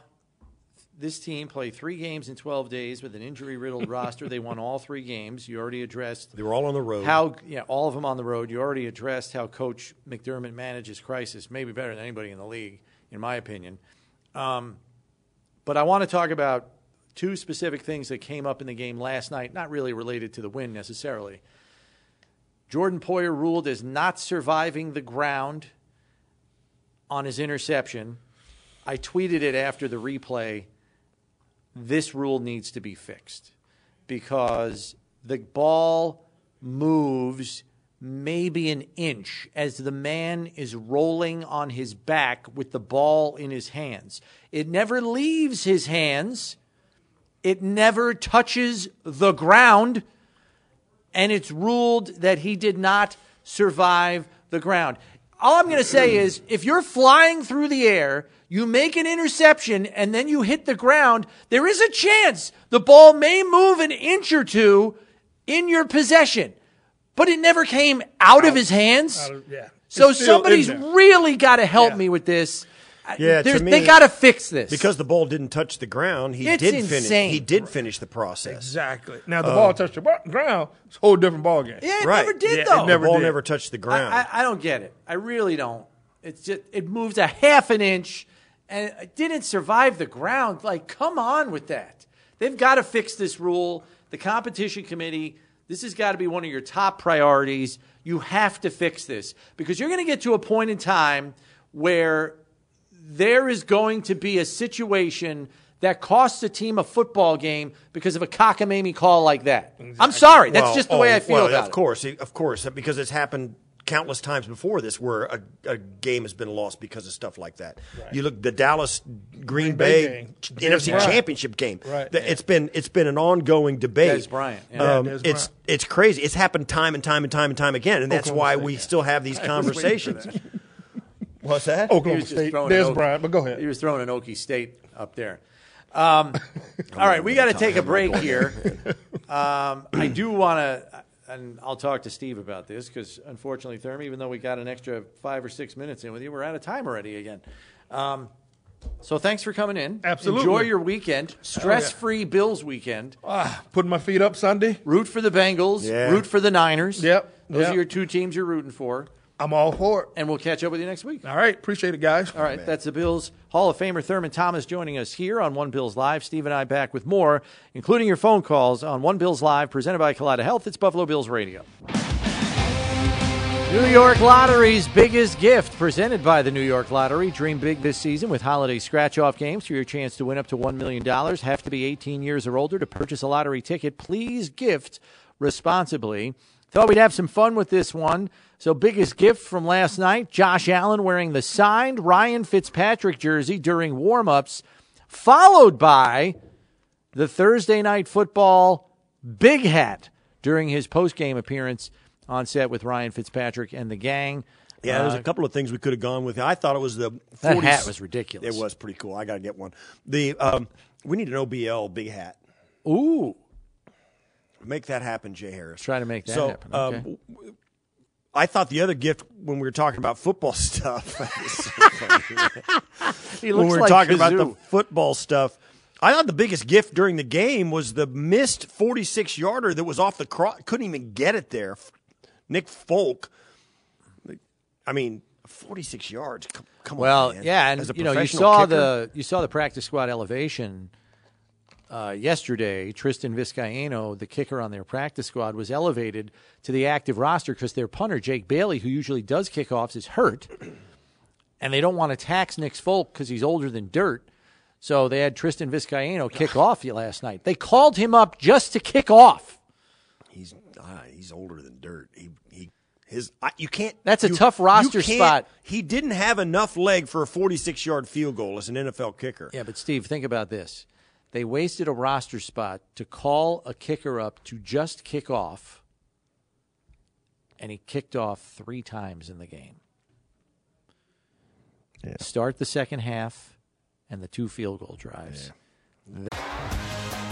this team play three games in 12 days with an injury riddled roster. They won all three games. You already addressed They were all on the road. how, yeah, all of them on the road. You already addressed how Coach McDermott manages crisis, maybe better than anybody in the league, in my opinion. Um, but I want to talk about two specific things that came up in the game last night, not really related to the win necessarily. Jordan Poyer ruled as not surviving the ground on his interception. I tweeted it after the replay. This rule needs to be fixed because the ball moves maybe an inch as the man is rolling on his back with the ball in his hands. It never leaves his hands, it never touches the ground and it's ruled that he did not survive the ground. All I'm going to say is if you're flying through the air, you make an interception, and then you hit the ground, there is a chance the ball may move an inch or two in your possession. But it never came out of his hands. out of- yeah. So somebody's really got to help Yeah. me with this. Yeah, to me- they got to fix this because the ball didn't touch the ground. He It's did insane. finish. He did finish the process. exactly. Now the um, ball touched the bar- ground. It's a whole different ball game. yeah, it Right. never did Yeah, it though. never the ball did. never touched the ground. I, I, I don't get it. I really don't. It's just it moves a half an inch and it didn't survive the ground. Like, come on with that. They've got to fix this rule. The competition committee, this has got to be one of your top priorities. You have to fix this because you're going to get to a point in time where there is going to be a situation that costs a team a football game because of a cockamamie call like that. I'm sorry. That's Well, just the way oh, I feel well, about of it. course, of course, because it's happened countless times before this, where a, a game has been lost because of stuff like that. You look the Dallas Green, Bay Bay. NFC Right. Championship game. Right. The- It's been it's been an ongoing debate. Dez Bryant, yeah. Um, Yeah, Dez it's Bryant. it's crazy. It's happened time and time and time and time again, and that's Oklahoma why State, we yeah. still have these conversations. What's that? He Oklahoma was just State. throwing There's an Okie- Bryant, but go ahead. He was throwing an Okie State up there. Um, all right, we got to take a break here. Um, I do want to, and I'll talk to Steve about this because unfortunately, Therm, even though we got an extra five or six minutes in with you, we're out of time already again. Um, so thanks for coming in. Absolutely. Enjoy your weekend, stress-free Bills weekend. Ah, putting my feet up Sunday. Root for the Bengals. Yeah. Root for the Niners. Yep, Those yep. are your two teams you're rooting for. I'm all for it. And we'll catch up with you next week. All right. Appreciate it, guys. All right. That's the Bills Hall of Famer Thurman Thomas joining us here on One Bills Live. Steve and I back with more, including your phone calls on One Bills Live, presented by Kaleida Health. It's Buffalo Bills Radio. New York Lottery's biggest gift, presented by the New York Lottery. Dream big this season with holiday scratch off games for your chance to win up to $1 million. Have to be 18 years or older to purchase a lottery ticket. Please gift responsibly. Thought we'd have some fun with this one. So, biggest gift from last night Josh Allen wearing the signed Ryan Fitzpatrick jersey during warm ups, followed by the Thursday night football big hat during his post game appearance on set with Ryan Fitzpatrick and the gang. Yeah, there's Uh, a couple of things we could have gone with. I thought it was the 40s. That hat was ridiculous. It was pretty cool. I got to get one. The um, we need an OBL big hat. Ooh, Make that happen, Jay Harris. Try to make that so, happen, um, okay. w- I thought the other gift when we were talking about football stuff. he when we were like talking about the football stuff. I thought the biggest gift during the game was the missed 46 yarder that was off the cross. Couldn't even get it there. Nick Folk. I mean, 46 yards. Come, come Well, on, man. yeah, and As a you know, you saw kicker. the you saw the practice squad elevation uh, yesterday. Tristan Vizcaino, the kicker on their practice squad, was elevated to the active roster because their punter Jake Bailey, who usually does kickoffs, is hurt, and they don't want to tax Nick Folk because he's older than dirt. So they had Tristan Vizcaino kick off you last night. They called him up just to kick off. He's ah, he's older than dirt. He he his I, you can't. That's a you- tough roster can't- spot. He didn't have enough leg for a 46 yard field goal as an NFL kicker. Yeah, but Steve, think about this. They wasted a roster spot to call a kicker up to just kick off, and he kicked off three times in the game. Start the second half and the two field goal drives.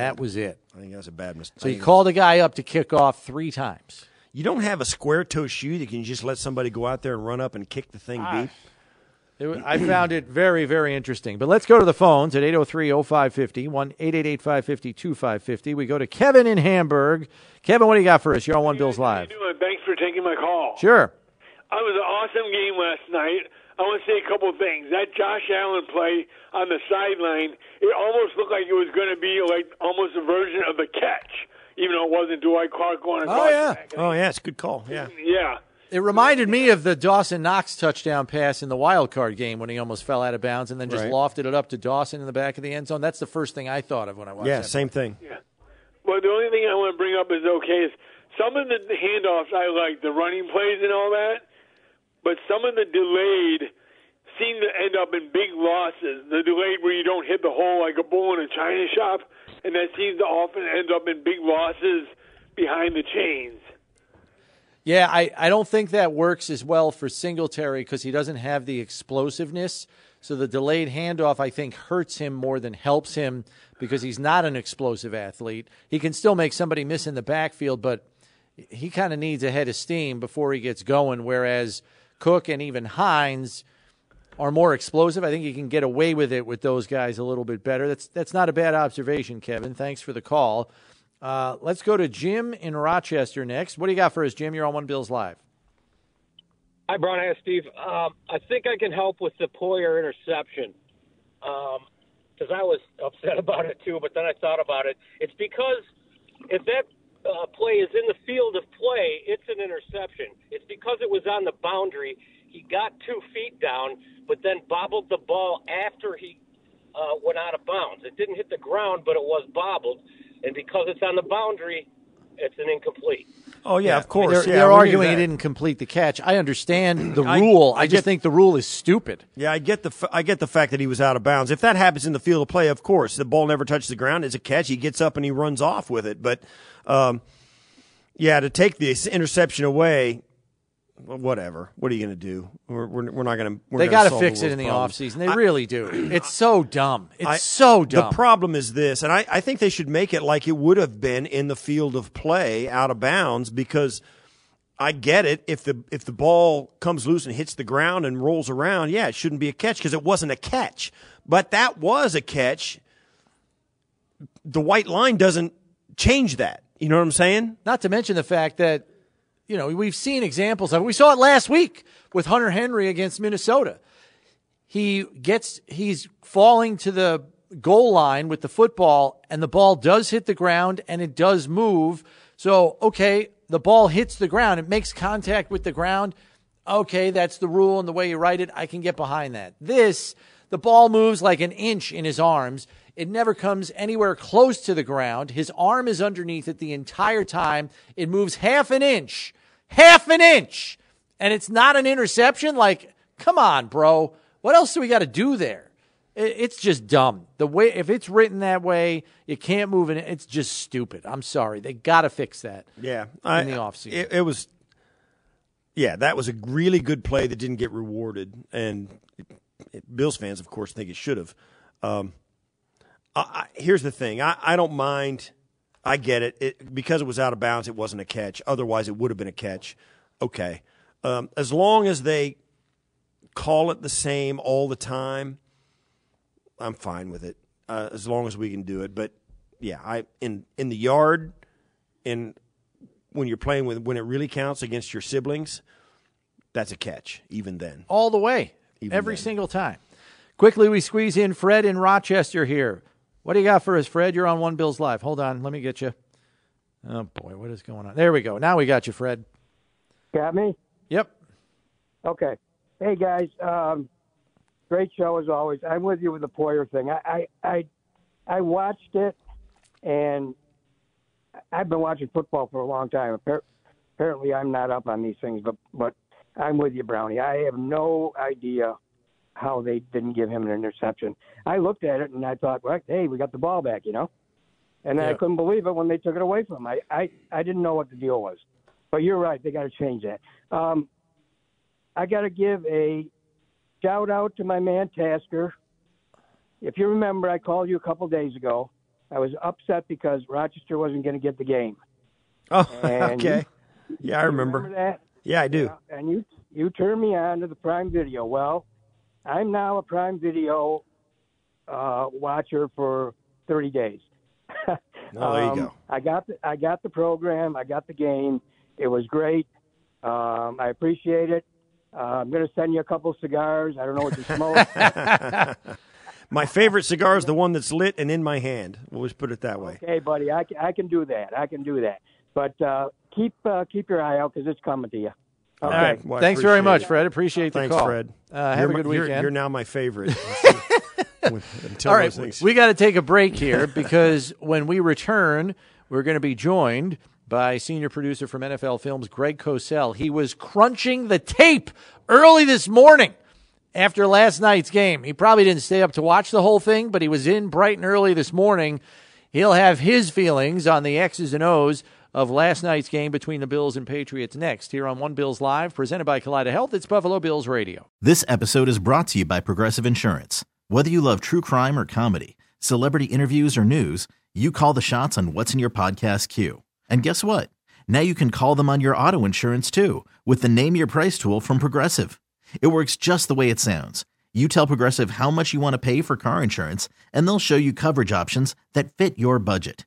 That was it. I think that's a bad mistake. So you called a guy up to kick off three times. You don't have a square toe shoe that can just let somebody go out there and run up and kick the thing Ah. deep. It I found it very, very interesting. But let's go to the phones at 803 0550, 1 888 550 2550. We go to Kevin in Hamburg. Kevin, what do you got for us? You're on One Bills Live. doing? Thanks for taking my call. Sure. I was an awesome game last night. I want to say a couple of things. That Josh Allen play on the sideline, it almost looked like it was going to be like almost a version of the catch, even though it wasn't Dwight Clark going across. Oh, yeah. Oh, yeah, it's a good call. Yeah. Yeah. It reminded me of the Dawson Knox touchdown pass in the wild card game when he almost fell out of bounds and then just Right. lofted it up to Dawson in the back of the end zone. That's the first thing I thought of when I watched it. Yeah, that. same thing. Yeah. Well, the only thing I want to bring up is okay is some of the handoffs I like, the running plays and all that, but some of the delayed seem to end up in big losses. The delayed where you don't hit the hole like a bull in a china shop, and that seems to often end up in big losses behind the chains. Yeah, I, I don't think that works as well for Singletary because he doesn't have the explosiveness. So the delayed handoff, I think, hurts him more than helps him because he's not an explosive athlete. He can still make somebody miss in the backfield, but he kind of needs a head of steam before he gets going. Whereas Cook and even Hines are more explosive. I think you can get away with it with those guys a little bit better. That's that's not a bad observation, Kevin. Thanks for the call. Uh, let's go to Jim in Rochester next. What do you got for us, Jim? You're on One Bills Live. Hi, Brian. Hi, Steve. Um, I think I can help with the Poyer interception because I was upset about it too. But then I thought about it. It's because if that uh, play is in the field of play, it's an interception. It's because it was on the boundary. He got two feet down, but then bobbled the ball after he uh, went out of bounds. It didn't hit the ground, but it was bobbled. And because it's on the boundary, it's an incomplete. Oh yeah, of course. They're, yeah, they're arguing he didn't complete the catch. I understand the I- rule. I I, just get- think the rule is stupid. Yeah, I get the f- I get the fact that he was out of bounds. If that happens in the field of play, of course, the ball never touches the ground. It's a catch. He gets up and he runs off with it. But um, yeah, to take the interception away, well, whatever. What are you going to do? We're, we're, we're not going to. They got to fix it in the offseason. They really do. It's so dumb. It's I- so dumb. The problem is this, and I, I think they should make it like it would have been in the field of play, out of bounds, because I get it. If the if the ball comes loose and hits the ground and rolls around, yeah, it shouldn't be a catch because it wasn't a catch. But that was a catch. The white line doesn't change that. You know what I'm saying? Not to mention the fact that, you know, we've seen examples of it. We saw it last week with Hunter Henry against Minnesota. He gets, he's falling to the goal line with the football, and the ball does hit the ground and it does move. So, okay, the ball hits the ground, it makes contact with the ground. Okay, that's the rule and the way you write it. I can get behind that. This, the ball moves like an inch in his arms. It never comes anywhere close to the ground. His arm is underneath it the entire time. It moves half an inch, half an inch, and it's not an interception. Like, come on, bro. What else do we got to do there? It's just dumb. The way if it's written that way, you can't move it. It's just stupid. I'm sorry. They got to fix that. Yeah, in the offseason. It, it was. Yeah, that was a really good play that didn't get rewarded, and Bills fans, of course, think it should have. Um, I, I, here's the thing: I, I don't mind. I get it. it because it was out of bounds. It wasn't a catch. Otherwise, it would have been a catch. Okay, um, as long as they call it the same all the time, I'm fine with it. Uh, as long as we can do it. But yeah, I in in the yard, in when you're playing with when it really counts against your siblings, that's a catch. Even then, all the way, Even every then. single time. Quickly, we squeeze in Fred in Rochester here. What do you got for us, Fred? You're on One Bills Live. Hold on, let me get you. Oh boy, what is going on? There we go. Now we got you, Fred. Got me? Yep. Okay. Hey guys, um, great show as always. I'm with you with the Poyer thing. I, I, I, I watched it, and I've been watching football for a long time. Apparently, I'm not up on these things, but but I'm with you, Brownie. I have no idea how they didn't give him an interception. I looked at it and I thought, well, hey, we got the ball back, you know. And then I couldn't believe it when they took it away from him. I, I, I didn't know what the deal was. But you're right, they got to change that. Um, I got to give a shout out to my man Tasker. If you remember, I called you a couple days ago. I was upset because Rochester wasn't going to get the game. Oh, And okay. you- yeah, I you remember. that? Yeah, I do. And you you turned me on to the Prime Video. Well, I'm now a Prime Video uh, watcher for 30 days. Oh, there you Um, go. I got the, I got the program. I got the game. It was great. Um, I appreciate it. Uh, I'm going to send you a couple cigars. I don't know what you smoke. My favorite cigar is the one that's lit and in my hand. We'll just put it that way. okay, buddy, I can, I can do that. I can do that. But uh, keep uh, keep your eye out because it's coming to you. All right. Well, Thanks very much, it. Fred. Appreciate the Thanks, call. Fred. Uh, have You're a good you're- weekend. You're, now my favorite. Until All right, things- we got to take a break here because when we return, we're going to be joined by senior producer from NFL Films, Greg Cosell. He was crunching the tape early this morning after last night's game. He probably didn't stay up to watch the whole thing, but he was in bright and early this morning. He'll have his feelings on the X's and O's of last night's game between the Bills and Patriots next here on One Bills Live, presented by Kaleida Health. It's Buffalo Bills Radio. This episode is brought to you by Progressive Insurance. Whether you love true crime or comedy, celebrity interviews or news, you call the shots on what's in your podcast queue. And guess what? Now you can call them on your auto insurance too with the Name Your Price tool from Progressive. It works just the way it sounds. You tell Progressive how much you want to pay for car insurance, and they'll show you coverage options that fit your budget.